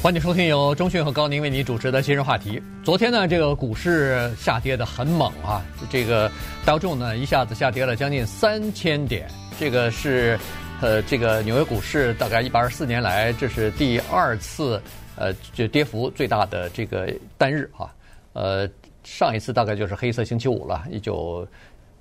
欢迎收听由中讯和高宁为你主持的今日话题。昨天呢，这个股市下跌得很猛啊，这个道琼呢一下子下跌了将近三千点，这个是呃这个纽约股市大概一百二十四年来这是第二次呃就跌幅最大的这个单日啊，呃上一次大概就是黑色星期五了，一九。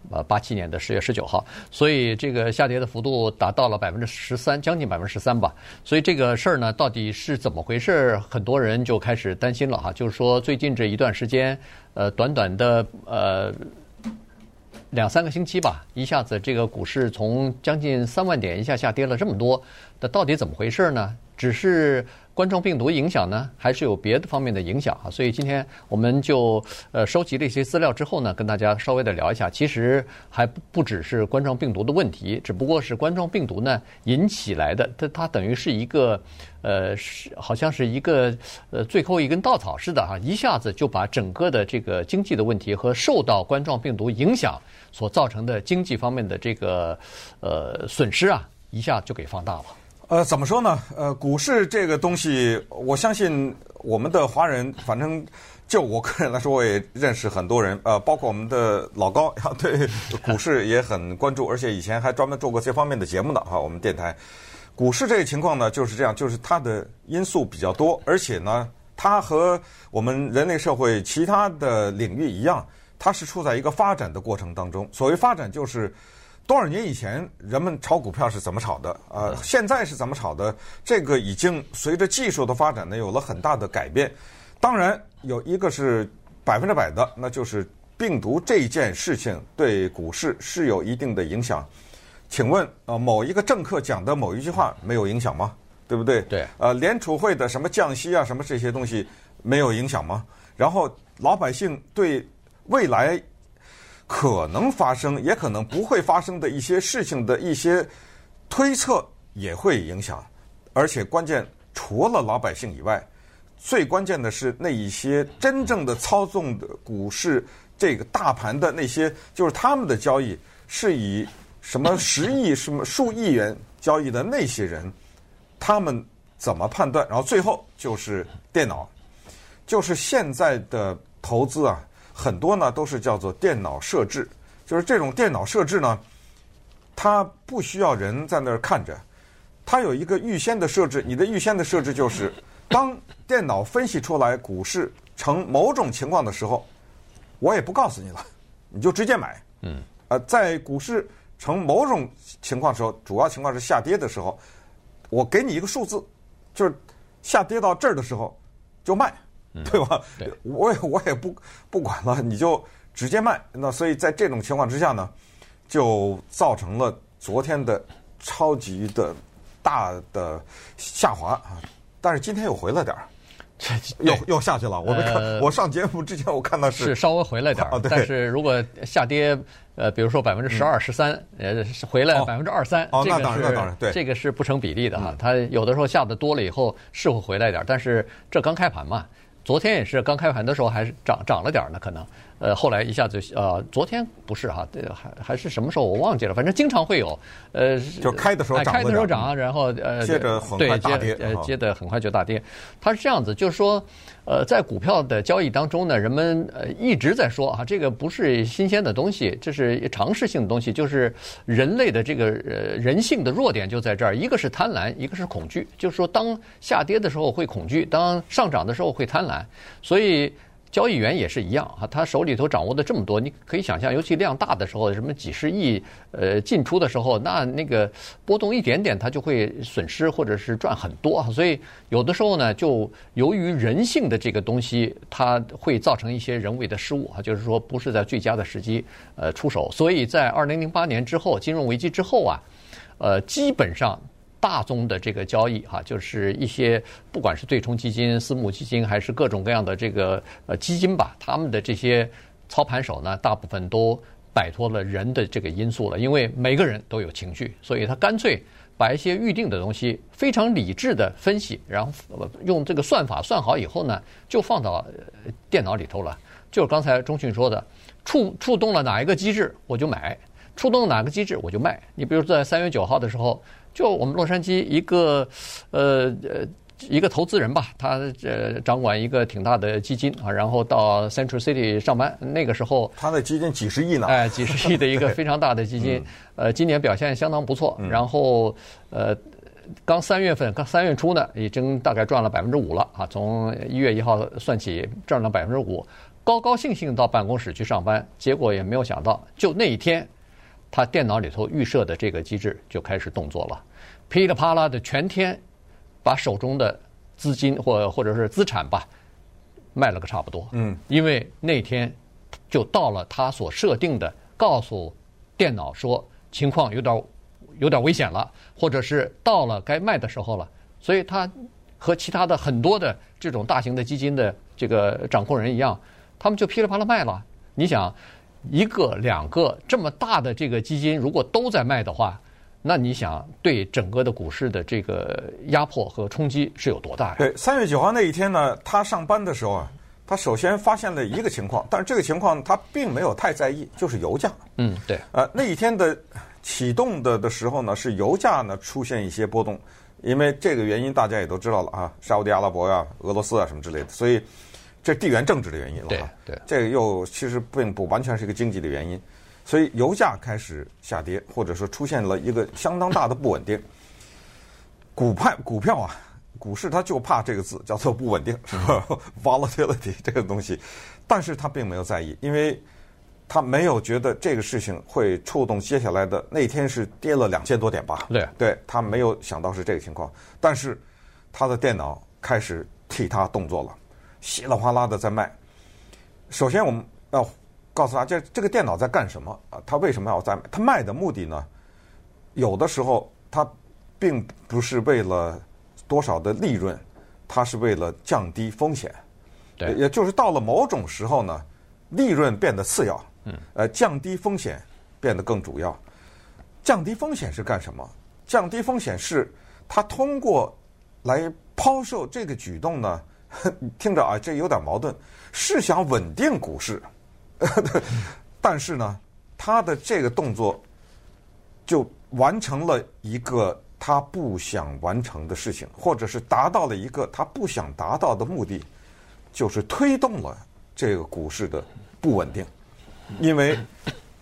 呃，八七年的十月十九号，所以这个下跌的幅度达到了百分之十三，将近百分之十三吧。所以这个事儿呢，到底是怎么回事？很多人就开始担心了哈。就是说，最近这一段时间，呃，短短的呃两三个星期吧，一下子这个股市从将近三万点一下下跌了这么多，那到底怎么回事呢？只是冠状病毒影响呢，还是有别的方面的影响啊？所以今天我们就呃收集了一些资料之后呢，跟大家稍微的聊一下。其实还不只是冠状病毒的问题，只不过是冠状病毒呢引起来的，它它等于是一个呃是好像是一个呃最后一根稻草似的哈，一下子就把整个的这个经济的问题和受到冠状病毒影响所造成的经济方面的这个呃损失啊，一下就给放大了。呃，怎么说呢？呃，股市这个东西，我相信我们的华人，反正就我个人来说，我也认识很多人，呃，包括我们的老高，对股市也很关注，而且以前还专门做过这方面的节目呢。哈，我们电台股市这个情况呢，就是这样，就是它的因素比较多，而且呢，它和我们人类社会其他的领域一样，它是处在一个发展的过程当中。所谓发展，就是。多少年以前，人们炒股票是怎么炒的？呃，现在是怎么炒的？这个已经随着技术的发展呢，有了很大的改变。当然，有一个是百分之百的，那就是病毒这件事情对股市是有一定的影响。请问，呃，某一个政客讲的某一句话没有影响吗？对不对？对。呃，联储会的什么降息啊，什么这些东西没有影响吗？然后老百姓对未来。可能发生，也可能不会发生的一些事情的一些推测也会影响，而且关键除了老百姓以外，最关键的是那一些真正的操纵的股市这个大盘的那些，就是他们的交易是以什么 十亿、什么数亿元交易的那些人，他们怎么判断？然后最后就是电脑，就是现在的投资啊。很多呢都是叫做电脑设置，就是这种电脑设置呢，它不需要人在那儿看着，它有一个预先的设置。你的预先的设置就是，当电脑分析出来股市呈某种情况的时候，我也不告诉你了，你就直接买。嗯。呃，在股市呈某种情况的时候，主要情况是下跌的时候，我给你一个数字，就是下跌到这儿的时候就卖。对吧？对，我也我也不不管了，你就直接卖。那所以在这种情况之下呢，就造成了昨天的超级的大的下滑啊。但是今天又回来点儿，又又下去了。我没看，呃、我上节目之前我看到是是稍微回来点儿，但是如果下跌，呃，比如说百分之十二、十三，呃，回来百分之二三，哦，这个是那当然，那当然，对，这个是不成比例的哈。它有的时候下的多了以后是会回来点儿，但是这刚开盘嘛。昨天也是刚开盘的时候还是涨涨了点儿呢，可能，呃，后来一下子呃，昨天不是哈，对，还还是什么时候我忘记了，反正经常会有，呃，就开的时候涨，开的时候涨，然后呃，接着很快大跌，呃，接着很快就大跌，它是这样子，就是说。呃，在股票的交易当中呢，人们呃一直在说啊，这个不是新鲜的东西，这是常识性的东西，就是人类的这个呃人性的弱点就在这儿，一个是贪婪，一个是恐惧，就是说当下跌的时候会恐惧，当上涨的时候会贪婪，所以。交易员也是一样啊，他手里头掌握的这么多，你可以想象，尤其量大的时候，什么几十亿呃进出的时候，那那个波动一点点，他就会损失或者是赚很多啊。所以有的时候呢，就由于人性的这个东西，它会造成一些人为的失误啊，就是说不是在最佳的时机呃出手。所以在二零零八年之后，金融危机之后啊，呃，基本上。大宗的这个交易哈，就是一些不管是对冲基金、私募基金，还是各种各样的这个呃基金吧，他们的这些操盘手呢，大部分都摆脱了人的这个因素了，因为每个人都有情绪，所以他干脆把一些预定的东西非常理智的分析，然后用这个算法算好以后呢，就放到电脑里头了。就是刚才中讯说的，触触动了哪一个机制，我就买；触动哪个机制，我就卖。你比如在三月九号的时候。就我们洛杉矶一个呃呃一个投资人吧，他呃掌管一个挺大的基金啊，然后到 Central City 上班。那个时候他的基金几十亿呢？哎，几十亿的一个非常大的基金，呃，今年表现相当不错。然后呃。刚三月份，刚三月初呢，已经大概赚了百分之五了啊！从一月一号算起，赚了百分之五，高高兴兴到办公室去上班，结果也没有想到，就那一天，他电脑里头预设的这个机制就开始动作了，噼里啪啦的全天，把手中的资金或或者是资产吧，卖了个差不多。嗯，因为那天就到了他所设定的，告诉电脑说情况有点。有点危险了，或者是到了该卖的时候了，所以他和其他的很多的这种大型的基金的这个掌控人一样，他们就噼里啪啦卖了。你想，一个两个这么大的这个基金如果都在卖的话，那你想对整个的股市的这个压迫和冲击是有多大呀？对，三月九号那一天呢，他上班的时候啊，他首先发现了一个情况，但是这个情况他并没有太在意，就是油价。嗯，对。呃，那一天的。启动的的时候呢，是油价呢出现一些波动，因为这个原因大家也都知道了啊，沙乌地阿拉伯呀、啊、俄罗斯啊什么之类的，所以这地缘政治的原因了。对对，这个又其实并不完全是一个经济的原因，所以油价开始下跌，或者说出现了一个相当大的不稳定。股派股票啊，股市它就怕这个字叫做不稳定，是吧？Volatility 这个东西，但是他并没有在意，因为。他没有觉得这个事情会触动接下来的那天是跌了两千多点吧？对，对他没有想到是这个情况，但是他的电脑开始替他动作了，稀里哗啦的在卖。首先我们要告诉大家，这个电脑在干什么啊？他为什么要在卖？他卖的目的呢？有的时候他并不是为了多少的利润，他是为了降低风险。对，也就是到了某种时候呢，利润变得次要。嗯，呃，降低风险变得更主要。降低风险是干什么？降低风险是他通过来抛售这个举动呢？听着啊，这有点矛盾，是想稳定股市，但是呢，他的这个动作就完成了一个他不想完成的事情，或者是达到了一个他不想达到的目的，就是推动了这个股市的不稳定。因为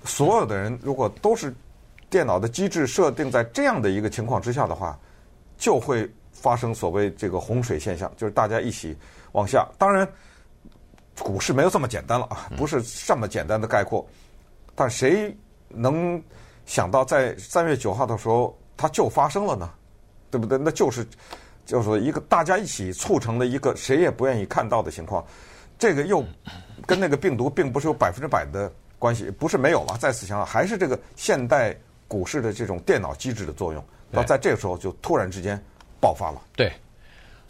所有的人如果都是电脑的机制设定在这样的一个情况之下的话，就会发生所谓这个洪水现象，就是大家一起往下。当然，股市没有这么简单了啊，不是这么简单的概括。但谁能想到在三月九号的时候，它就发生了呢？对不对？那就是就是一个大家一起促成了一个谁也不愿意看到的情况。这个又跟那个病毒并不是有百分之百的关系，不是没有了。再次强调，还是这个现代股市的这种电脑机制的作用，到在这个时候就突然之间爆发了。对，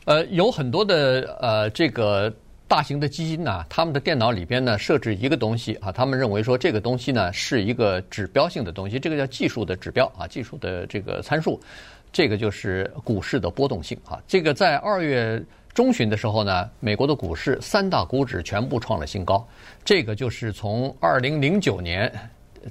呃，有很多的呃这个大型的基金呢，他们的电脑里边呢设置一个东西啊，他们认为说这个东西呢是一个指标性的东西，这个叫技术的指标啊，技术的这个参数，这个就是股市的波动性啊。这个在二月。中旬的时候呢，美国的股市三大股指全部创了新高，这个就是从二零零九年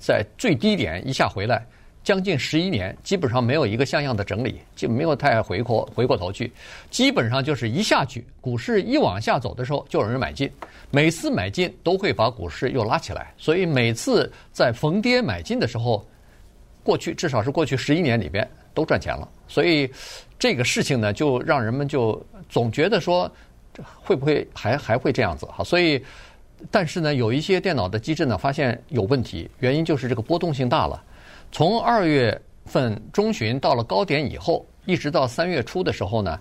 在最低点一下回来，将近十一年，基本上没有一个像样的整理，就没有太回过回过头去，基本上就是一下去，股市一往下走的时候就有人买进，每次买进都会把股市又拉起来，所以每次在逢跌买进的时候，过去至少是过去十一年里边都赚钱了，所以这个事情呢，就让人们就。总觉得说，会不会还还会这样子哈？所以，但是呢，有一些电脑的机制呢，发现有问题，原因就是这个波动性大了。从二月份中旬到了高点以后，一直到三月初的时候呢，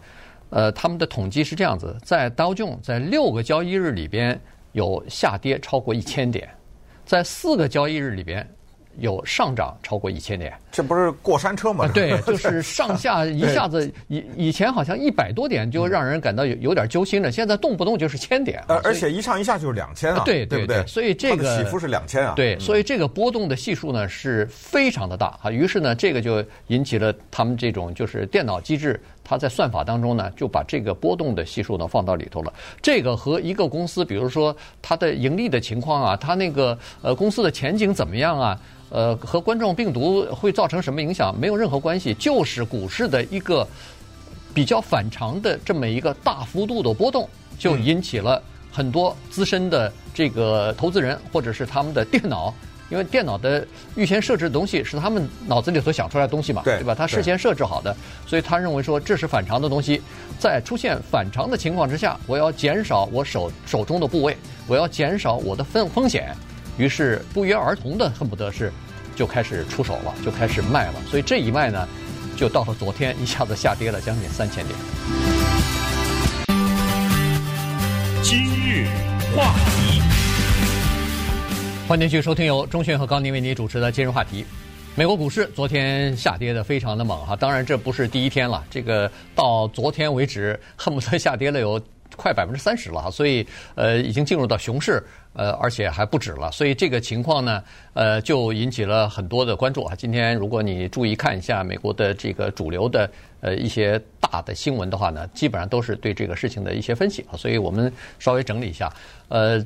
呃，他们的统计是这样子：在刀琼在六个交易日里边有下跌超过一千点，在四个交易日里边。有上涨超过一千点，这不是过山车吗？对，就是上下一下子，以以前好像一百多点就让人感到有有点揪心了，现在动不动就是千点。呃，而且一上一下就是两千啊，对对不对？所以这个起伏是两千啊。对，所以这个波动的系数呢是非常的大啊。于是呢，这个就引起了他们这种就是电脑机制，它在算法当中呢就把这个波动的系数呢放到里头了。这个和一个公司，比如说它的盈利的情况啊，它那个呃公司的前景怎么样啊？呃，和冠状病毒会造成什么影响没有任何关系，就是股市的一个比较反常的这么一个大幅度的波动，就引起了很多资深的这个投资人或者是他们的电脑。因为电脑的预先设置的东西是他们脑子里所想出来的东西嘛，对，对吧？他事先设置好的，所以他认为说这是反常的东西。在出现反常的情况之下，我要减少我手手中的部位，我要减少我的风风险。于是不约而同的恨不得是就开始出手了，就开始卖了。所以这一卖呢，就到了昨天一下子下跌了将近三千点。今日话题。欢迎继续收听由钟迅和高宁为您主持的今日话题。美国股市昨天下跌的非常的猛哈，当然这不是第一天了，这个到昨天为止恨不得下跌了有快百分之三十了哈，所以呃已经进入到熊市，呃而且还不止了，所以这个情况呢呃就引起了很多的关注啊。今天如果你注意看一下美国的这个主流的呃一些大的新闻的话呢，基本上都是对这个事情的一些分析啊，所以我们稍微整理一下呃。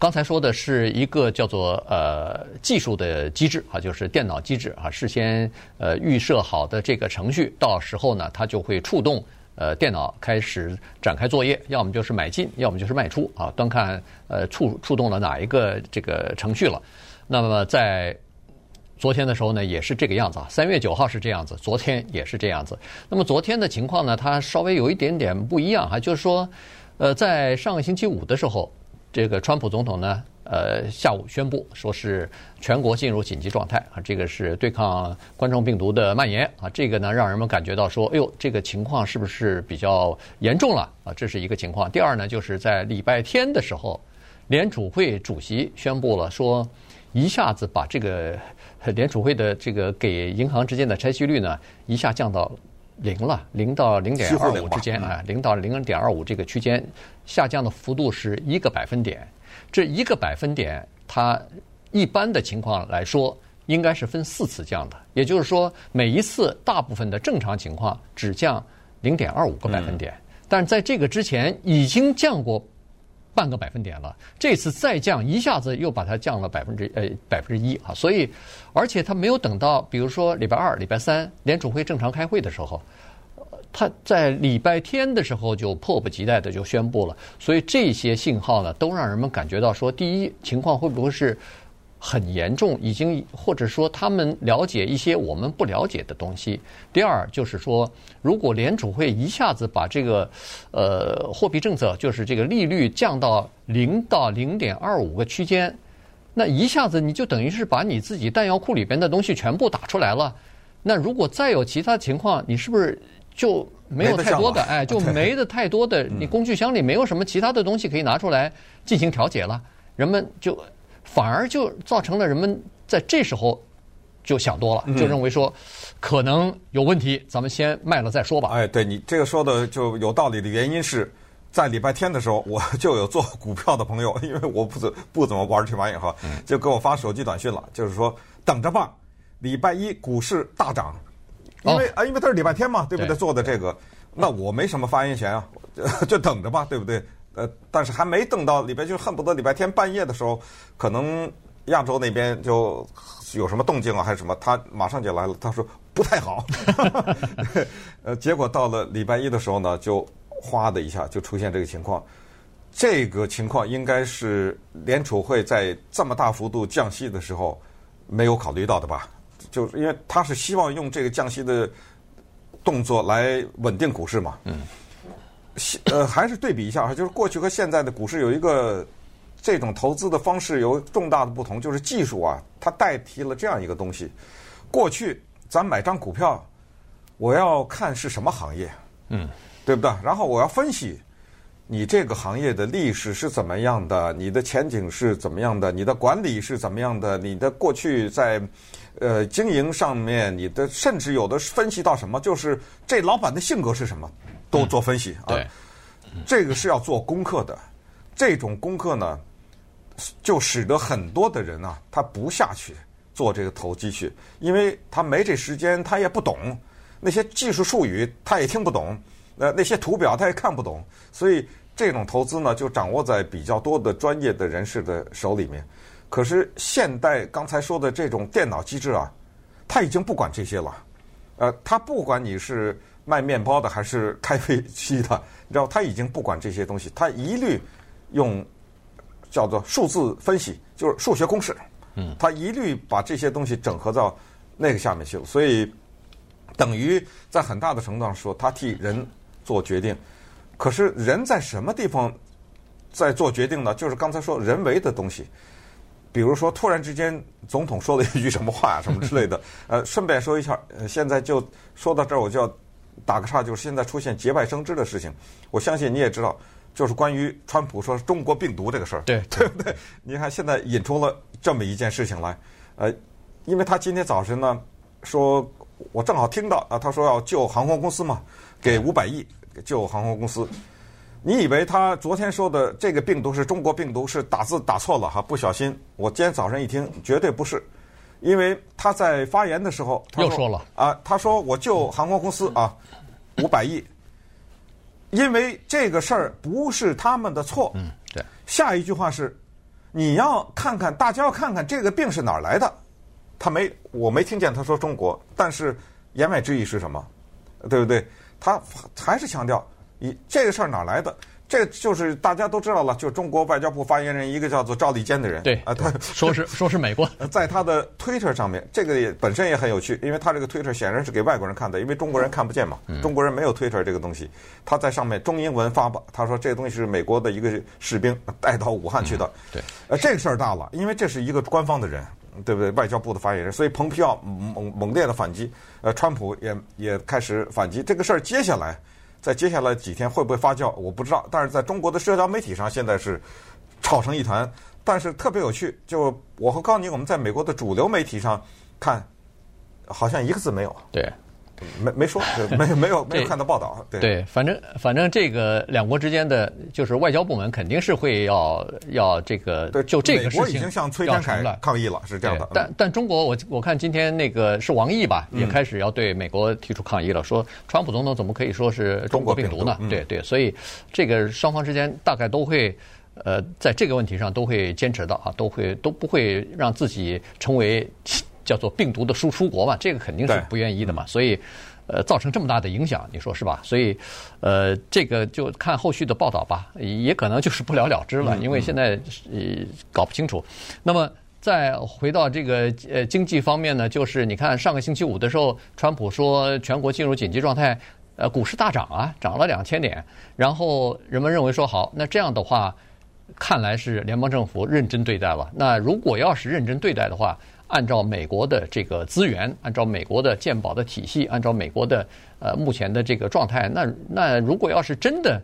刚才说的是一个叫做呃技术的机制啊，就是电脑机制啊，事先呃预设好的这个程序，到时候呢，它就会触动呃电脑开始展开作业，要么就是买进，要么就是卖出啊，端看呃触触动了哪一个这个程序了。那么在昨天的时候呢，也是这个样子啊，三月九号是这样子，昨天也是这样子。那么昨天的情况呢，它稍微有一点点不一样哈，就是说呃在上个星期五的时候。这个川普总统呢，呃，下午宣布说是全国进入紧急状态啊，这个是对抗冠状病毒的蔓延啊，这个呢让人们感觉到说，哎呦，这个情况是不是比较严重了啊？这是一个情况。第二呢，就是在礼拜天的时候，联储会主席宣布了说，一下子把这个联储会的这个给银行之间的拆息率呢，一下降到。零了，零到零点二五之间啊，零到零点二五这个区间下降的幅度是一个百分点。这一个百分点，它一般的情况来说，应该是分四次降的。也就是说，每一次大部分的正常情况只降零点二五个百分点，但是在这个之前已经降过。半个百分点了，这次再降一下子又把它降了百分之呃百分之一啊，所以而且它没有等到比如说礼拜二、礼拜三联储会正常开会的时候，他在礼拜天的时候就迫不及待的就宣布了，所以这些信号呢都让人们感觉到说，第一情况会不会是？很严重，已经或者说他们了解一些我们不了解的东西。第二就是说，如果联储会一下子把这个呃货币政策，就是这个利率降到零到零点二五个区间，那一下子你就等于是把你自己弹药库里边的东西全部打出来了。那如果再有其他情况，你是不是就没有太多的哎，就 没的太多的，你工具箱里没有什么其他的东西可以拿出来进行调节了，人们就。反而就造成了人们在这时候就想多了，就认为说可能有问题，咱们先卖了再说吧。哎，对你这个说的就有道理的原因是在礼拜天的时候，我就有做股票的朋友，因为我不怎不怎么玩这玩意哈，就给我发手机短信了，就是说等着吧，礼拜一股市大涨，因为啊，因为他是礼拜天嘛，对不对？做的这个，那我没什么发言权啊，就等着吧，对不对？呃，但是还没等到礼拜，就恨不得礼拜天半夜的时候，可能亚洲那边就有什么动静啊，还是什么，他马上就来了。他说不太好，呃，结果到了礼拜一的时候呢，就哗的一下就出现这个情况。这个情况应该是联储会在这么大幅度降息的时候没有考虑到的吧？就是因为他是希望用这个降息的动作来稳定股市嘛。嗯。呃，还是对比一下哈，就是过去和现在的股市有一个这种投资的方式有重大的不同，就是技术啊，它代替了这样一个东西。过去咱买张股票，我要看是什么行业，嗯，对不对？然后我要分析你这个行业的历史是怎么样的，你的前景是怎么样的，你的管理是怎么样的，你的过去在呃经营上面，你的甚至有的分析到什么，就是这老板的性格是什么。都做分析啊，这个是要做功课的。这种功课呢，就使得很多的人啊，他不下去做这个投机去，因为他没这时间，他也不懂那些技术术语，他也听不懂，呃，那些图表他也看不懂，所以这种投资呢，就掌握在比较多的专业的人士的手里面。可是现代刚才说的这种电脑机制啊，它已经不管这些了。呃，它不管你是卖面包的还是开飞机的，你知道，它已经不管这些东西，它一律用叫做数字分析，就是数学公式。嗯，它一律把这些东西整合到那个下面去了，所以等于在很大的程度上说，它替人做决定。可是人在什么地方在做决定呢？就是刚才说人为的东西。比如说，突然之间，总统说了一句什么话啊，什么之类的。呃，顺便说一下，呃，现在就说到这儿，我就要打个岔，就是现在出现节外生枝的事情。我相信你也知道，就是关于川普说中国病毒这个事儿，对对不 对？你看现在引出了这么一件事情来，呃，因为他今天早晨呢说，我正好听到啊，他说要救航空公司嘛，给五百亿救航空公司。你以为他昨天说的这个病毒是中国病毒是打字打错了哈？不小心，我今天早上一听，绝对不是，因为他在发言的时候他说又说了啊，他说我救航空公司啊，五百亿，因为这个事儿不是他们的错。嗯，对。下一句话是，你要看看，大家要看看这个病是哪儿来的。他没，我没听见他说中国，但是言外之意是什么？对不对？他还是强调。你这个事儿哪来的？这就是大家都知道了，就中国外交部发言人一个叫做赵立坚的人，对啊，他说是说是美国，在他的 Twitter 上面，这个也本身也很有趣，因为他这个 Twitter 显然是给外国人看的，因为中国人看不见嘛，中国人没有 Twitter 这个东西，他在上面中英文发吧，他说这个东西是美国的一个士兵带到武汉去的，嗯、对，呃，这个事儿大了，因为这是一个官方的人，对不对？外交部的发言人，所以蓬皮奥猛猛烈的反击，呃，川普也也开始反击，这个事儿接下来。在接下来几天会不会发酵，我不知道。但是在中国的社交媒体上，现在是吵成一团。但是特别有趣，就我和高宁我们在美国的主流媒体上看，好像一个字没有。对。没没说，没没有没有看到报道。对，对，反正反正这个两国之间的，就是外交部门肯定是会要要这个，对，就这个事情，美国已经向崔天凯抗议了，是这样的。但但中国，我我看今天那个是王毅吧，也开始要对美国提出抗议了，说川普总统怎么可以说是中国病毒呢？对对，所以这个双方之间大概都会呃，在这个问题上都会坚持的啊，都会都不会让自己成为。叫做病毒的输出国嘛，这个肯定是不愿意的嘛，所以，呃，造成这么大的影响，你说是吧？所以，呃，这个就看后续的报道吧，也可能就是不了了之了，因为现在呃搞不清楚。那么再回到这个呃经济方面呢，就是你看上个星期五的时候，川普说全国进入紧急状态，呃，股市大涨啊，涨了两千点，然后人们认为说好，那这样的话，看来是联邦政府认真对待了。那如果要是认真对待的话，按照美国的这个资源，按照美国的鉴宝的体系，按照美国的呃目前的这个状态，那那如果要是真的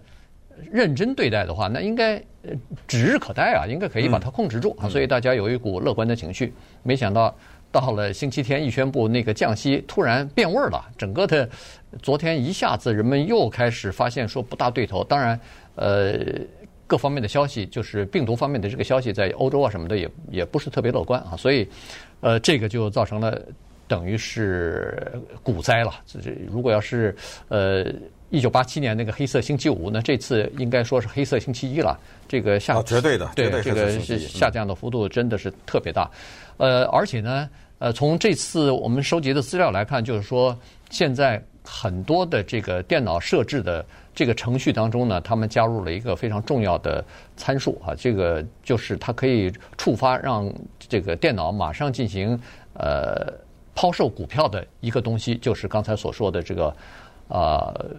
认真对待的话，那应该指日可待啊，应该可以把它控制住啊。嗯、所以大家有一股乐观的情绪。没想到到了星期天一宣布那个降息，突然变味儿了。整个的昨天一下子人们又开始发现说不大对头。当然，呃。各方面的消息，就是病毒方面的这个消息，在欧洲啊什么的也也不是特别乐观啊，所以，呃，这个就造成了等于是股灾了。这如果要是呃一九八七年那个黑色星期五，那这次应该说是黑色星期一了。这个下绝对的，对这个是下降的幅度真的是特别大。呃，而且呢，呃，从这次我们收集的资料来看，就是说现在很多的这个电脑设置的。这个程序当中呢，他们加入了一个非常重要的参数啊，这个就是它可以触发让这个电脑马上进行呃抛售股票的一个东西，就是刚才所说的这个啊、呃、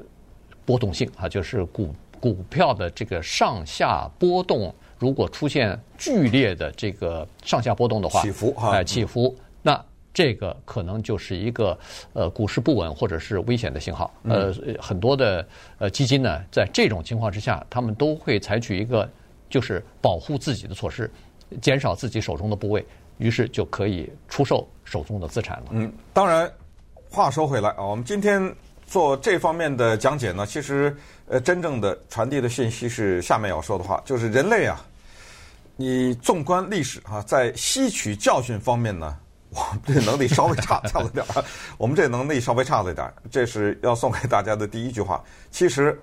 波动性啊，就是股股票的这个上下波动，如果出现剧烈的这个上下波动的话，起伏哈，哎，起伏那。这个可能就是一个呃股市不稳或者是危险的信号。呃，很多的呃基金呢，在这种情况之下，他们都会采取一个就是保护自己的措施，减少自己手中的部位，于是就可以出售手中的资产了。嗯，当然，话说回来啊，我们今天做这方面的讲解呢，其实呃真正的传递的信息是下面要说的话，就是人类啊，你纵观历史啊，在吸取教训方面呢。我们这能力稍微差差了点儿，我们这能力稍微差了点儿，这是要送给大家的第一句话。其实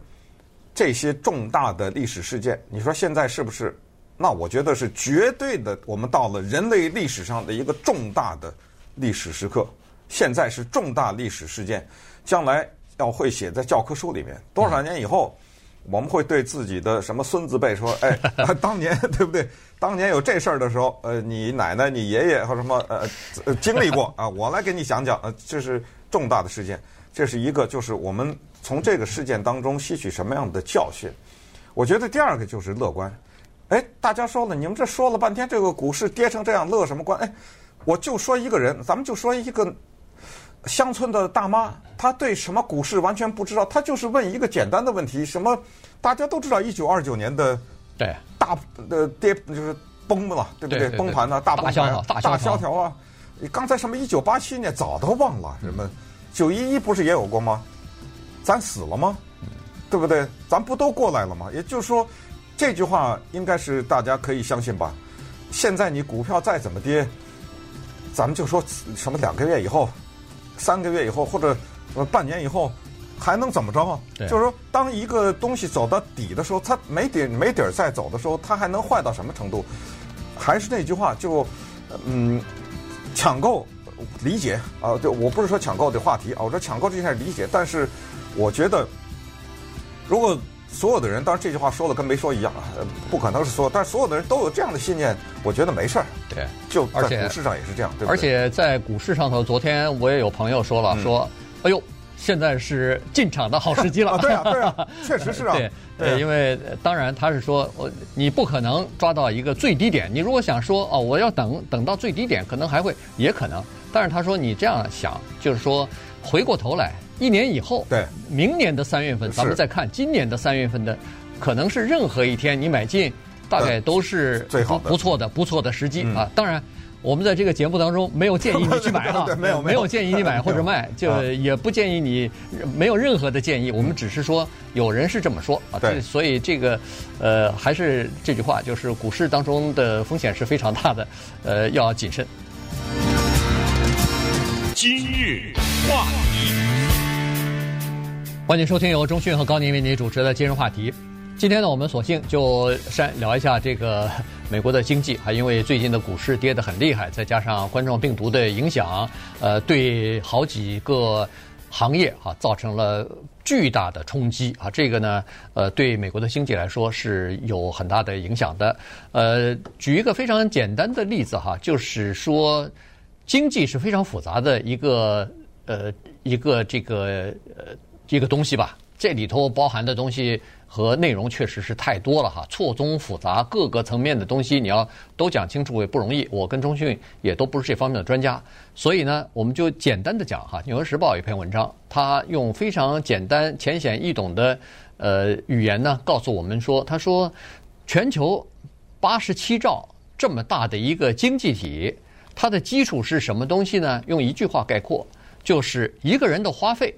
这些重大的历史事件，你说现在是不是那我觉得是绝对的，我们到了人类历史上的一个重大的历史时刻。现在是重大历史事件，将来要会写在教科书里面。多少年以后，我们会对自己的什么孙子辈说：“ 哎，当年对不对？当年有这事儿的时候，呃，你奶奶、你爷爷和什么呃呃经历过 啊？我来给你讲讲。呃，这是重大的事件，这是一个就是我们从这个事件当中吸取什么样的教训。我觉得第二个就是乐观。哎，大家说了，你们这说了半天，这个股市跌成这样，乐什么观？哎，我就说一个人，咱们就说一个乡村的大妈，她对什么股市完全不知道，她就是问一个简单的问题：什么？大家都知道一九二九年的。对，大呃跌就是崩了，对不对？崩盘了，大崩盘，大萧条啊！你刚才什么一九八七年早都忘了，什么九一一不是也有过吗？咱死了吗？对不对？咱不都过来了吗？也就是说，这句话应该是大家可以相信吧？现在你股票再怎么跌，咱们就说什么两个月以后、三个月以后或者半年以后。还能怎么着啊？就是说，当一个东西走到底的时候，它没底没底儿再走的时候，它还能坏到什么程度？还是那句话，就嗯，抢购理解啊，就我不是说抢购的话题啊，我说抢购这件事理解。但是我觉得，如果所有的人，当然这句话说的跟没说一样啊，不可能是所有，但是所有的人都有这样的信念，我觉得没事儿。对，就在股市上也是这样，对？而且在股市上头，昨天我也有朋友说了，说，哎呦。现在是进场的好时机了。啊，对啊，对啊，确实是啊。对，对，因为当然他是说，我你不可能抓到一个最低点。你如果想说哦，我要等等到最低点，可能还会也可能。但是他说你这样想，就是说回过头来一年以后，对，明年的三月份咱们再看今年的三月份的，可能是任何一天你买进，大概都是最好的、不错的、不错的时机啊。当然。我们在这个节目当中没有建议你去买 哈，没有没有建议你买或者卖，就也不建议你，没有任何的建议。我们只是说有人是这么说啊，对，所以这个呃还是这句话，就是股市当中的风险是非常大的，呃，要谨慎。今日话题，欢迎收听由中讯和高宁为您主持的今日话题。今天呢，我们索性就先聊一下这个美国的经济啊，因为最近的股市跌得很厉害，再加上冠状病毒的影响，呃，对好几个行业啊造成了巨大的冲击啊。这个呢，呃，对美国的经济来说是有很大的影响的。呃，举一个非常简单的例子哈，就是说经济是非常复杂的一个呃一个这个呃一个东西吧，这里头包含的东西。和内容确实是太多了哈，错综复杂，各个层面的东西你要都讲清楚也不容易。我跟中讯也都不是这方面的专家，所以呢，我们就简单的讲哈，《纽约时报》有一篇文章，他用非常简单、浅显易懂的呃语言呢，告诉我们说，他说全球八十七兆这么大的一个经济体，它的基础是什么东西呢？用一句话概括，就是一个人的花费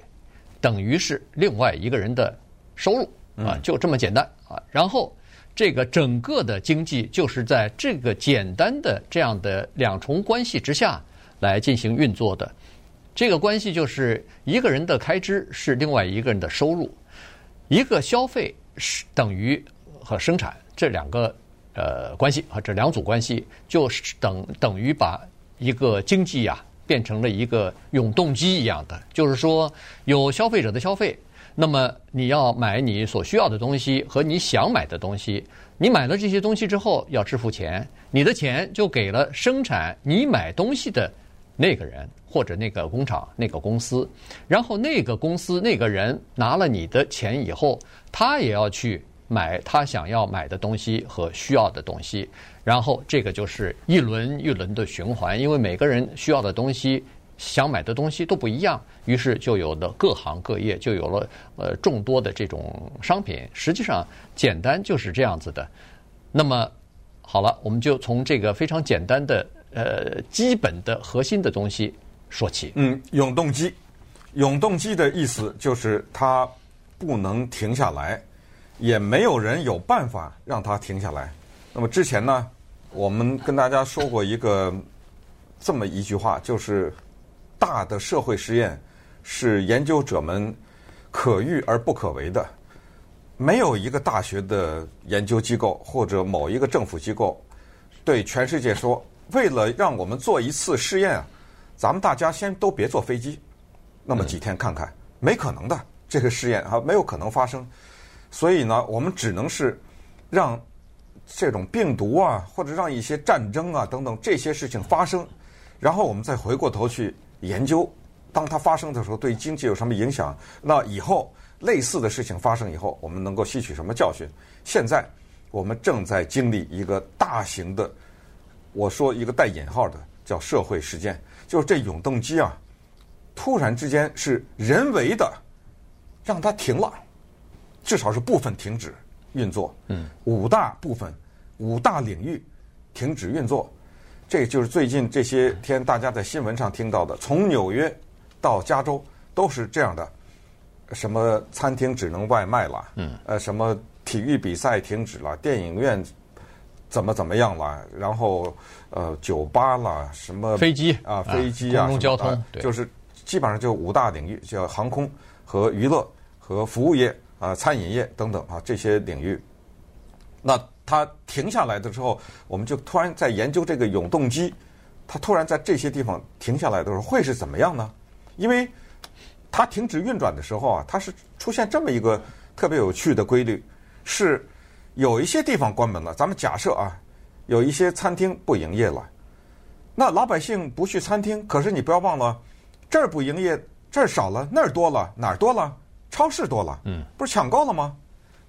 等于是另外一个人的收入。啊，就这么简单啊！然后，这个整个的经济就是在这个简单的这样的两重关系之下来进行运作的。这个关系就是一个人的开支是另外一个人的收入，一个消费是等于和生产这两个呃关系啊，这两组关系就是等等于把一个经济啊变成了一个永动机一样的，就是说有消费者的消费。那么你要买你所需要的东西和你想买的东西，你买了这些东西之后要支付钱，你的钱就给了生产你买东西的那个人或者那个工厂、那个公司，然后那个公司那个人拿了你的钱以后，他也要去买他想要买的东西和需要的东西，然后这个就是一轮一轮的循环，因为每个人需要的东西。想买的东西都不一样，于是就有了各行各业，就有了呃众多的这种商品。实际上，简单就是这样子的。那么好了，我们就从这个非常简单的呃基本的核心的东西说起。嗯，永动机，永动机的意思就是它不能停下来，也没有人有办法让它停下来。那么之前呢，我们跟大家说过一个这么一句话，就是。大的社会实验是研究者们可遇而不可为的。没有一个大学的研究机构或者某一个政府机构对全世界说，为了让我们做一次试验啊，咱们大家先都别坐飞机，那么几天看看，没可能的，这个试验啊没有可能发生。所以呢，我们只能是让这种病毒啊，或者让一些战争啊等等这些事情发生，然后我们再回过头去研究，当它发生的时候对经济有什么影响，那以后。类似的事情发生以后，我们能够吸取什么教训？现在我们正在经历一个大型的，我说一个带引号的叫社会事件，就是这永动机啊，突然之间是人为的让它停了，至少是部分停止运作。嗯，五大部分、五大领域停止运作，这就是最近这些天大家在新闻上听到的，从纽约到加州都是这样的。什么餐厅只能外卖了？嗯，呃，什么体育比赛停止了？电影院怎么怎么样了？然后呃，酒吧了？什么飞机啊，飞机啊，公共交通，就是基本上就五大领域，叫航空和娱乐和服务业啊，餐饮业等等啊，这些领域。那它停下来的时候，我们就突然在研究这个永动机，它突然在这些地方停下来的时候，会是怎么样呢？因为它停止运转的时候啊，它是出现这么一个特别有趣的规律，是有一些地方关门了。咱们假设啊，有一些餐厅不营业了，那老百姓不去餐厅，可是你不要忘了，这儿不营业，这儿少了，那儿多了，哪儿多了？超市多了，嗯，不是抢购了吗？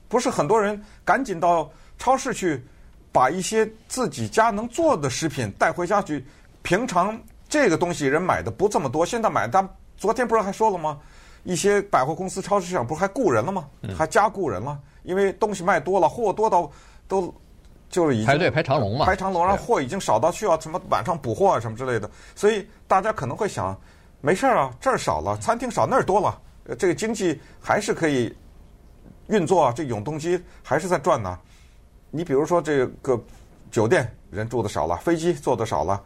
不是很多人赶紧到超市去，把一些自己家能做的食品带回家去。平常这个东西人买的不这么多，现在买单。昨天不是还说了吗？一些百货公司、超市市场不是还雇人了吗？还加雇人了，因为东西卖多了，货多到都就是已经排队排长龙嘛，排长龙，然后货已经少到需要什么晚上补货啊什么之类的。所以大家可能会想，没事儿啊，这儿少了，餐厅少那儿多了，这个经济还是可以运作啊，这永动机还是在转呢。你比如说这个酒店人住的少了，飞机坐的少了，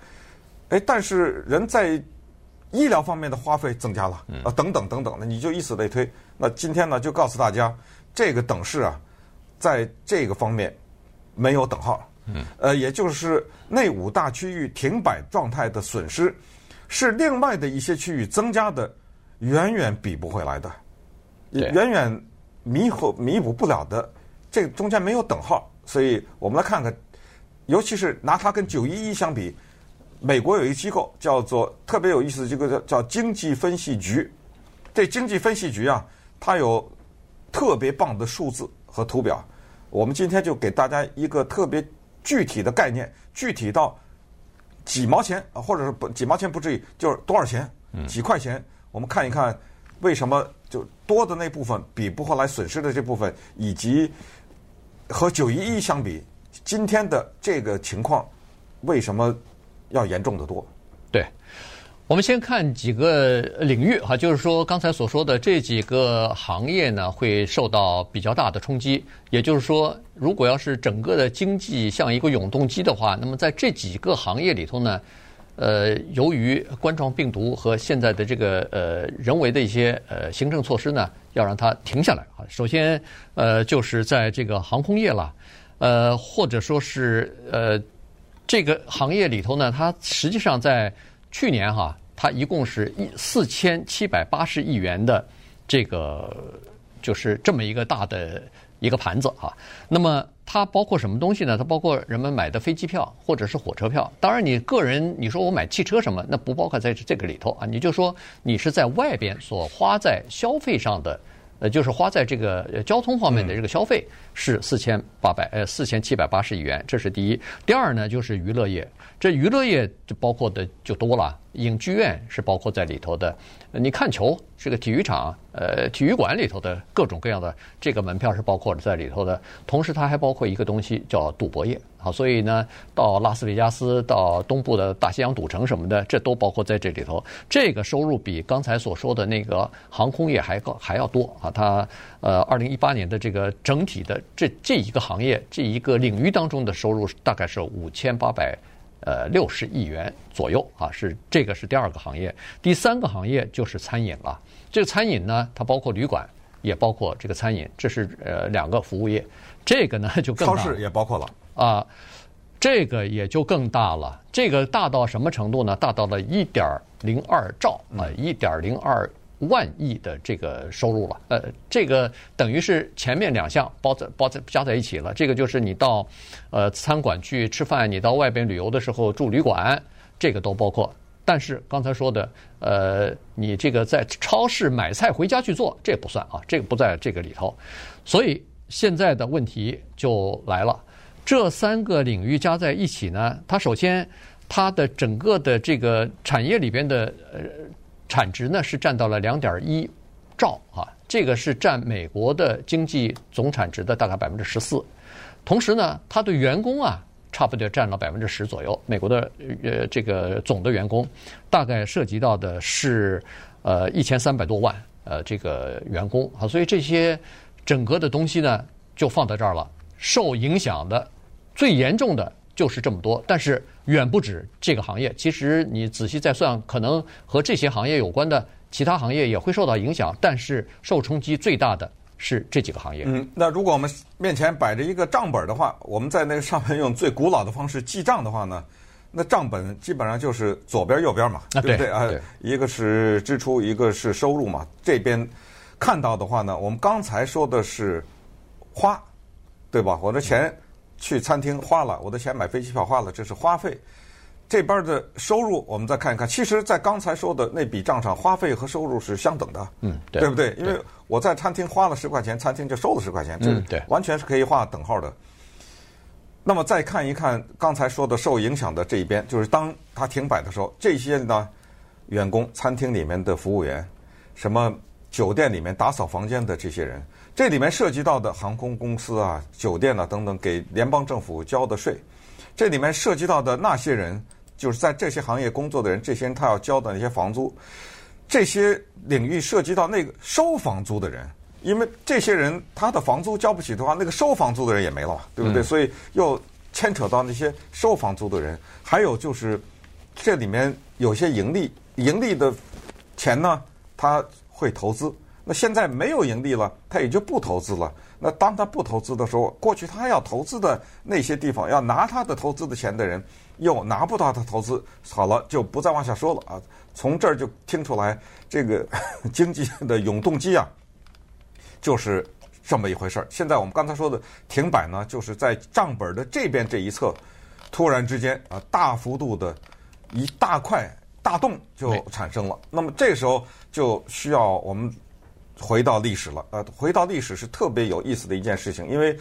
哎，但是人在。医疗方面的花费增加了啊，等等等等，的你就以此类推。那今天呢，就告诉大家，这个等式啊，在这个方面没有等号。嗯，呃，也就是那五大区域停摆状态的损失，是另外的一些区域增加的，远远比不回来的，远远弥补弥补不了的。这个中间没有等号，所以我们来看看，尤其是拿它跟九一一相比。美国有一个机构叫做特别有意思的机构叫叫经济分析局，这经济分析局啊，它有特别棒的数字和图表。我们今天就给大家一个特别具体的概念，具体到几毛钱啊，或者是不几毛钱不至于，就是多少钱，几块钱。我们看一看为什么就多的那部分比不回来损失的这部分，以及和九一一相比，今天的这个情况为什么？要严重得多，对。我们先看几个领域哈，就是说刚才所说的这几个行业呢，会受到比较大的冲击。也就是说，如果要是整个的经济像一个永动机的话，那么在这几个行业里头呢，呃，由于冠状病毒和现在的这个呃人为的一些呃行政措施呢，要让它停下来啊。首先，呃，就是在这个航空业了，呃，或者说是呃。这个行业里头呢，它实际上在去年哈，它一共是一四千七百八十亿元的这个，就是这么一个大的一个盘子哈。那么它包括什么东西呢？它包括人们买的飞机票或者是火车票。当然，你个人你说我买汽车什么，那不包括在这个里头啊。你就说你是在外边所花在消费上的。呃，就是花在这个交通方面的这个消费是四千八百呃四千七百八十亿元，这是第一。第二呢，就是娱乐业，这娱乐业就包括的就多了，影剧院是包括在里头的。你看球，这个体育场，呃，体育馆里头的各种各样的这个门票是包括在里头的。同时，它还包括一个东西叫赌博业。好，所以呢，到拉斯维加斯、到东部的大西洋赌城什么的，这都包括在这里头。这个收入比刚才所说的那个航空业还高还要多啊！它呃，二零一八年的这个整体的这这一个行业这一个领域当中的收入大概是五千八百呃六十亿元左右啊，是这个是第二个行业。第三个行业就是餐饮了。这个餐饮呢，它包括旅馆，也包括这个餐饮，这是呃两个服务业。这个呢 就更大。超市也包括了啊，这个也就更大了。这个大到什么程度呢？大到了一点零二兆啊，一点零二万亿的这个收入了。呃，这个等于是前面两项包在包在加在一起了。这个就是你到呃餐馆去吃饭，你到外边旅游的时候住旅馆，这个都包括。但是刚才说的，呃，你这个在超市买菜回家去做，这不算啊，这个不在这个里头。所以现在的问题就来了，这三个领域加在一起呢，它首先它的整个的这个产业里边的呃产值呢是占到了两点一兆啊，这个是占美国的经济总产值的大概百分之十四。同时呢，它的员工啊。差不多占了百分之十左右。美国的呃这个总的员工，大概涉及到的是呃一千三百多万呃这个员工啊，所以这些整个的东西呢就放在这儿了。受影响的最严重的就是这么多，但是远不止这个行业。其实你仔细再算，可能和这些行业有关的其他行业也会受到影响，但是受冲击最大的。是这几个行业。嗯，那如果我们面前摆着一个账本的话，我们在那个上面用最古老的方式记账的话呢，那账本基本上就是左边右边嘛，啊、对不对啊？对，一个是支出，一个是收入嘛。这边看到的话呢，我们刚才说的是花，对吧？我的钱去餐厅花了，我的钱买飞机票花了，这是花费。这边的收入，我们再看一看。其实，在刚才说的那笔账上，花费和收入是相等的，嗯，对，对不对？因为我在餐厅花了十块钱，餐厅就收了十块钱，嗯，对，完全是可以画等号的。那么再看一看刚才说的受影响的这一边，就是当他停摆的时候，这些呢，员工、餐厅里面的服务员、什么酒店里面打扫房间的这些人，这里面涉及到的航空公司啊、酒店啊等等，给联邦政府交的税，这里面涉及到的那些人。就是在这些行业工作的人，这些人他要交的那些房租，这些领域涉及到那个收房租的人，因为这些人他的房租交不起的话，那个收房租的人也没了嘛，对不对？嗯、所以又牵扯到那些收房租的人，还有就是这里面有些盈利，盈利的钱呢，他会投资。那现在没有盈利了，他也就不投资了。那当他不投资的时候，过去他要投资的那些地方，要拿他的投资的钱的人，又拿不到他投资，好了，就不再往下说了啊。从这儿就听出来，这个 经济的永动机啊，就是这么一回事儿。现在我们刚才说的停摆呢，就是在账本的这边这一侧，突然之间啊，大幅度的一大块大洞就产生了。那么这时候就需要我们。回到历史了，呃，回到历史是特别有意思的一件事情，因为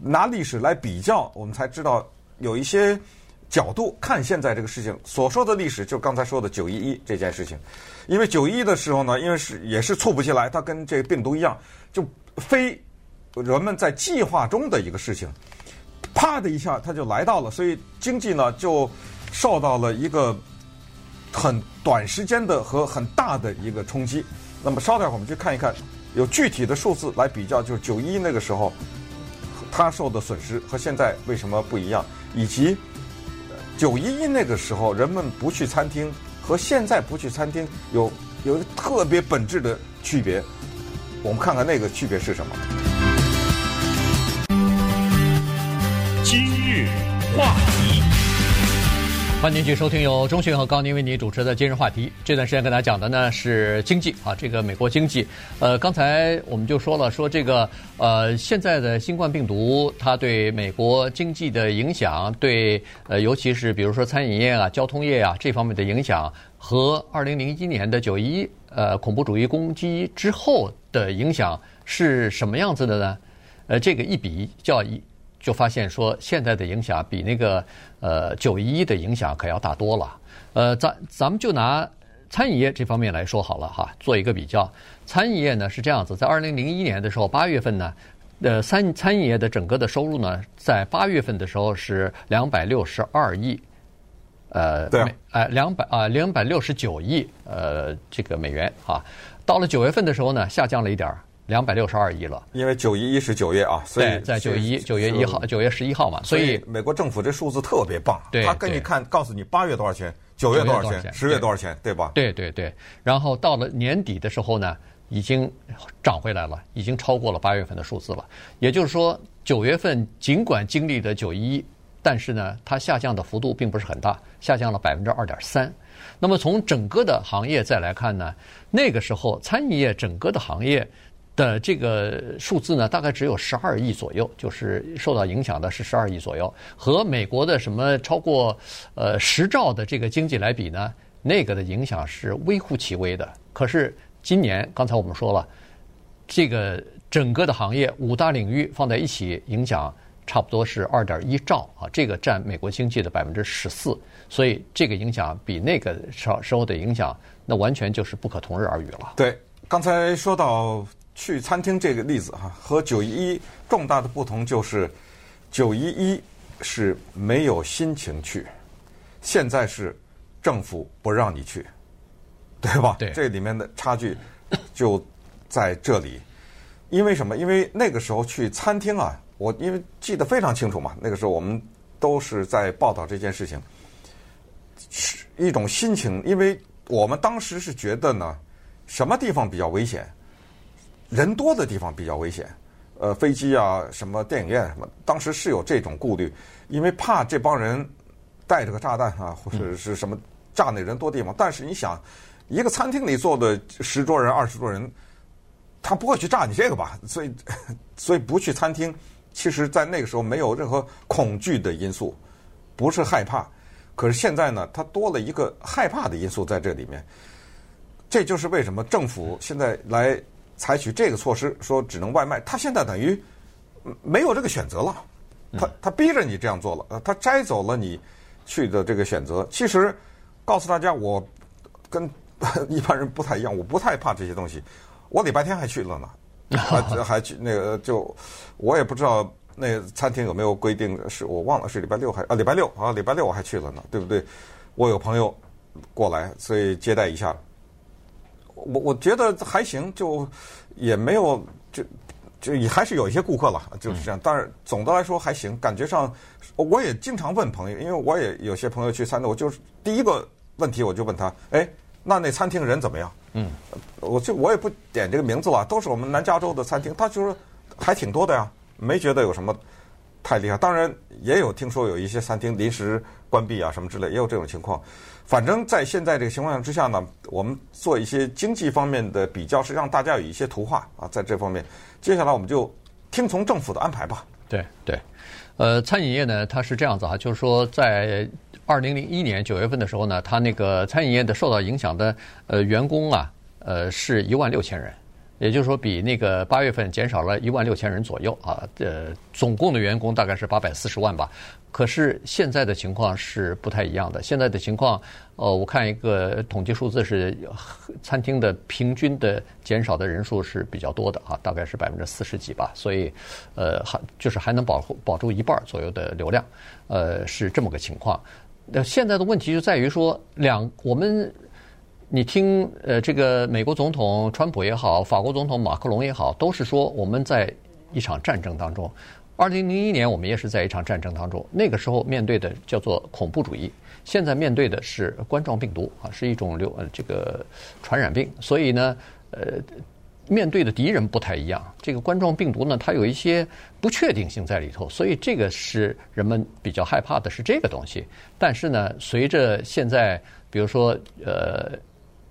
拿历史来比较，我们才知道有一些角度看现在这个事情。所说的历史，就刚才说的九一一这件事情，因为九一一的时候呢，因为是也是猝不及来，它跟这个病毒一样，就非人们在计划中的一个事情，啪的一下它就来到了，所以经济呢就受到了一个很短时间的和很大的一个冲击。那么稍等，我们去看一看，有具体的数字来比较，就是九一那个时候，他受的损失和现在为什么不一样，以及九一一那个时候人们不去餐厅和现在不去餐厅有有一个特别本质的区别，我们看看那个区别是什么。今日话题。欢迎继续收听由钟迅和高宁为你主持的今日话题。这段时间跟大家讲的呢是经济啊，这个美国经济。呃，刚才我们就说了，说这个呃现在的新冠病毒它对美国经济的影响，对呃尤其是比如说餐饮业啊、交通业啊这方面的影响，和二零零一年的九一呃恐怖主义攻击之后的影响是什么样子的呢？呃，这个一比较一。就发现说，现在的影响比那个呃九一一的影响可要大多了。呃，咱咱们就拿餐饮业这方面来说好了哈，做一个比较。餐饮业呢是这样子，在二零零一年的时候，八月份呢，呃，餐餐饮业的整个的收入呢，在八月份的时候是两百六十二亿，呃，对，哎，两百啊，两百六十九亿呃这个美元啊。到了九月份的时候呢，下降了一点儿。两百六十二亿了，因为九一一是九月啊，所以在九一九月一号、九月十一号嘛，所以美国政府这数字特别棒，对，他跟你看，告诉你八月多少钱，九月多少钱，十月多少钱，对吧？对对对。然后到了年底的时候呢，已经涨回来了，已经超过了八月份的数字了。也就是说，九月份尽管经历了九一一，但是呢，它下降的幅度并不是很大，下降了百分之二点三。那么从整个的行业再来看呢，那个时候餐饮业整个的行业的这个数字呢，大概只有十二亿左右，就是受到影响的是十二亿左右，和美国的什么超过呃十兆的这个经济来比呢，那个的影响是微乎其微的。可是今年刚才我们说了，这个整个的行业五大领域放在一起影响。差不多是二点一兆啊，这个占美国经济的百分之十四，所以这个影响比那个时时候的影响，那完全就是不可同日而语了。对，刚才说到去餐厅这个例子哈，和九一一重大的不同就是，九一一是没有心情去，现在是政府不让你去，对吧？对，这里面的差距就在这里，因为什么？因为那个时候去餐厅啊。我因为记得非常清楚嘛，那个时候我们都是在报道这件事情，是一种心情，因为我们当时是觉得呢，什么地方比较危险？人多的地方比较危险，呃，飞机啊，什么电影院什么，当时是有这种顾虑，因为怕这帮人带着个炸弹啊，或者是什么炸那人多地方。但是你想，一个餐厅里坐的十桌人、二十桌人，他不会去炸你这个吧？所以，所以不去餐厅。其实，在那个时候没有任何恐惧的因素，不是害怕。可是现在呢，它多了一个害怕的因素在这里面。这就是为什么政府现在来采取这个措施，说只能外卖。他现在等于没有这个选择了，他他逼着你这样做了，他摘走了你去的这个选择。其实告诉大家，我跟 一般人不太一样，我不太怕这些东西。我礼拜天还去了呢。还还去那个就，我也不知道那餐厅有没有规定，是我忘了是礼拜六还啊礼拜六啊礼拜六我还去了呢，对不对？我有朋友过来，所以接待一下。我我觉得还行，就也没有就就也还是有一些顾客了，就是这样。但是总的来说还行，感觉上我也经常问朋友，因为我也有些朋友去餐厅，我就是第一个问题我就问他，哎。那那餐厅人怎么样？嗯，我就我也不点这个名字了，都是我们南加州的餐厅，他就是还挺多的呀，没觉得有什么太厉害。当然也有听说有一些餐厅临时关闭啊什么之类，也有这种情况。反正，在现在这个情况之下呢，我们做一些经济方面的比较，是让大家有一些图画啊，在这方面。接下来我们就听从政府的安排吧。对对，呃，餐饮业呢，它是这样子啊，就是说在。二零零一年九月份的时候呢，它那个餐饮业的受到影响的呃员工啊，呃是一万六千人，也就是说比那个八月份减少了一万六千人左右啊。呃，总共的员工大概是八百四十万吧。可是现在的情况是不太一样的。现在的情况，呃，我看一个统计数字是，餐厅的平均的减少的人数是比较多的啊，大概是百分之四十几吧。所以，呃，还就是还能保护保住一半左右的流量，呃，是这么个情况。那现在的问题就在于说，两我们，你听呃，这个美国总统川普也好，法国总统马克龙也好，都是说我们在一场战争当中。二零零一年我们也是在一场战争当中，那个时候面对的叫做恐怖主义，现在面对的是冠状病毒啊，是一种流呃这个传染病，所以呢，呃。面对的敌人不太一样，这个冠状病毒呢，它有一些不确定性在里头，所以这个是人们比较害怕的，是这个东西。但是呢，随着现在，比如说，呃，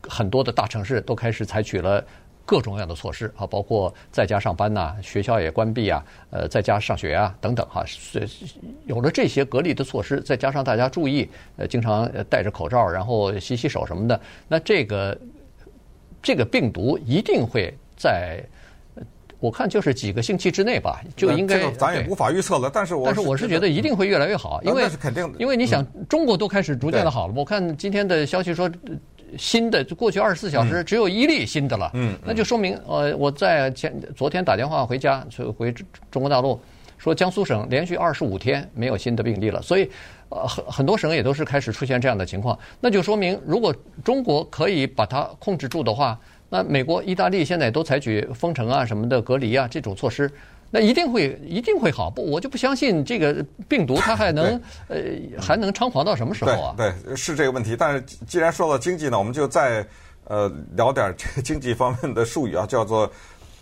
很多的大城市都开始采取了各种各样的措施啊，包括在家上班呐，学校也关闭啊，呃，在家上学啊等等哈，是有了这些隔离的措施，再加上大家注意，呃，经常戴着口罩，然后洗洗手什么的，那这个这个病毒一定会。在，我看就是几个星期之内吧，就应该。咱也无法预测了，但是我但是我是觉得一定会越来越好，因为那是肯定的。因为你想，中国都开始逐渐的好了。我看今天的消息说，新的过去二十四小时只有一例新的了。嗯，那就说明呃，我在前昨天打电话回家，就回中国大陆，说江苏省连续二十五天没有新的病例了，所以呃很很多省也都是开始出现这样的情况，那就说明如果中国可以把它控制住的话。那美国、意大利现在都采取封城啊、什么的隔离啊这种措施，那一定会一定会好。不，我就不相信这个病毒它还能呃还能猖狂到什么时候啊？对，对，是这个问题。但是既然说到经济呢，我们就再呃，聊点这个经济方面的术语啊，叫做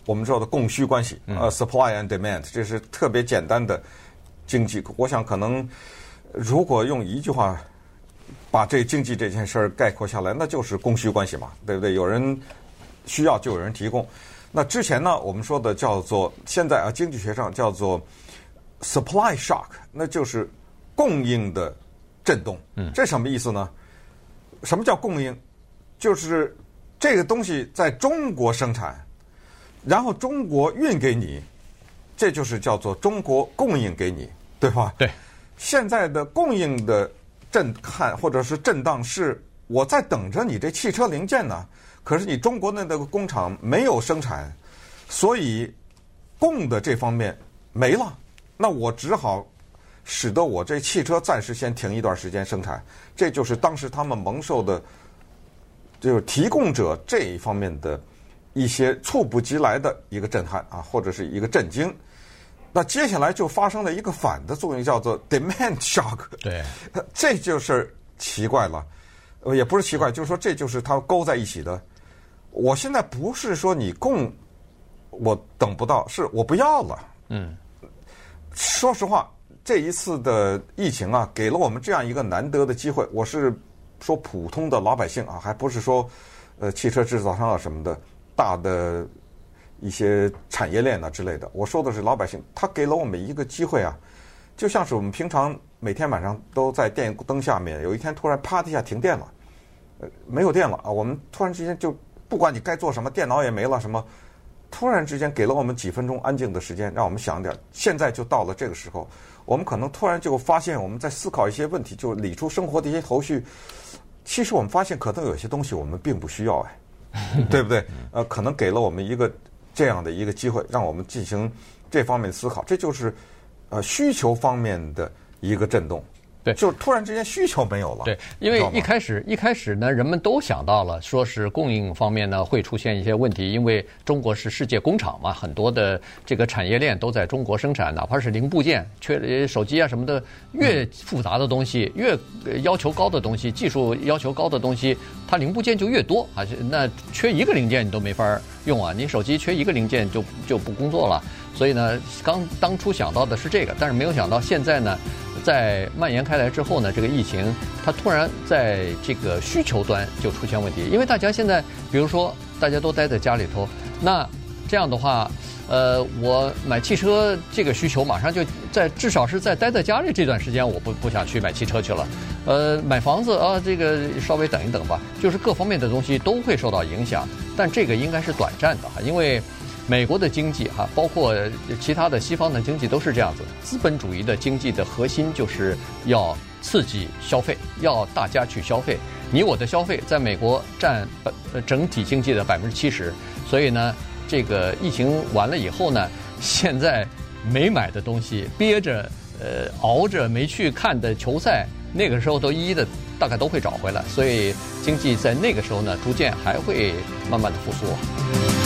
我们说的供需关系，呃，supply and demand，这是特别简单的经济。我想可能如果用一句话把这经济这件事儿概括下来，那就是供需关系嘛，对不对？有人需要就有人提供。那之前呢，我们说的叫做现在啊，经济学上叫做 supply shock，那就是供应的震动。嗯，这什么意思呢？什么叫供应？就是这个东西在中国生产，然后中国运给你，这就是叫做中国供应给你，对吧？对。现在的供应的震撼或者是震荡是，我在等着你这汽车零件呢，可是你中国的那个工厂没有生产，所以供的这方面没了，那我只好使得我这汽车暂时先停一段时间生产，这就是当时他们蒙受的。就是提供者这一方面的一些猝不及来的一个震撼啊，或者是一个震惊。那接下来就发生了一个反的作用，叫做 demand shock。对，这就是奇怪了，也不是奇怪，就是说这就是它勾在一起的。我现在不是说你供我等不到，是我不要了。嗯，说实话，这一次的疫情啊，给了我们这样一个难得的机会。我是。说普通的老百姓啊，还不是说，呃，汽车制造商啊什么的，大的一些产业链啊之类的。我说的是老百姓，他给了我们一个机会啊，就像是我们平常每天晚上都在电灯下面，有一天突然啪的一下停电了，呃，没有电了啊，我们突然之间就不管你该做什么，电脑也没了什么，突然之间给了我们几分钟安静的时间，让我们想点。现在就到了这个时候，我们可能突然就发现我们在思考一些问题，就理出生活的一些头绪。其实我们发现，可能有些东西我们并不需要，哎，对不对？呃，可能给了我们一个这样的一个机会，让我们进行这方面的思考。这就是呃需求方面的一个震动。对，就突然之间需求没有了。对，因为一开始一开始呢，人们都想到了，说是供应方面呢会出现一些问题，因为中国是世界工厂嘛，很多的这个产业链都在中国生产，哪怕是零部件，缺手机啊什么的，越复杂的东西，越要求高的东西，技术要求高的东西，它零部件就越多啊，那缺一个零件你都没法用啊，你手机缺一个零件就就不工作了。所以呢，刚当初想到的是这个，但是没有想到现在呢，在蔓延开来之后呢，这个疫情它突然在这个需求端就出现问题，因为大家现在比如说大家都待在家里头，那这样的话，呃，我买汽车这个需求马上就在至少是在待在家里这段时间，我不不想去买汽车去了，呃，买房子啊，这个稍微等一等吧，就是各方面的东西都会受到影响，但这个应该是短暂的哈，因为。美国的经济哈，包括其他的西方的经济都是这样子。资本主义的经济的核心就是要刺激消费，要大家去消费。你我的消费在美国占呃整体经济的百分之七十，所以呢，这个疫情完了以后呢，现在没买的东西，憋着呃熬着没去看的球赛，那个时候都一一的大概都会找回来。所以经济在那个时候呢，逐渐还会慢慢的复苏。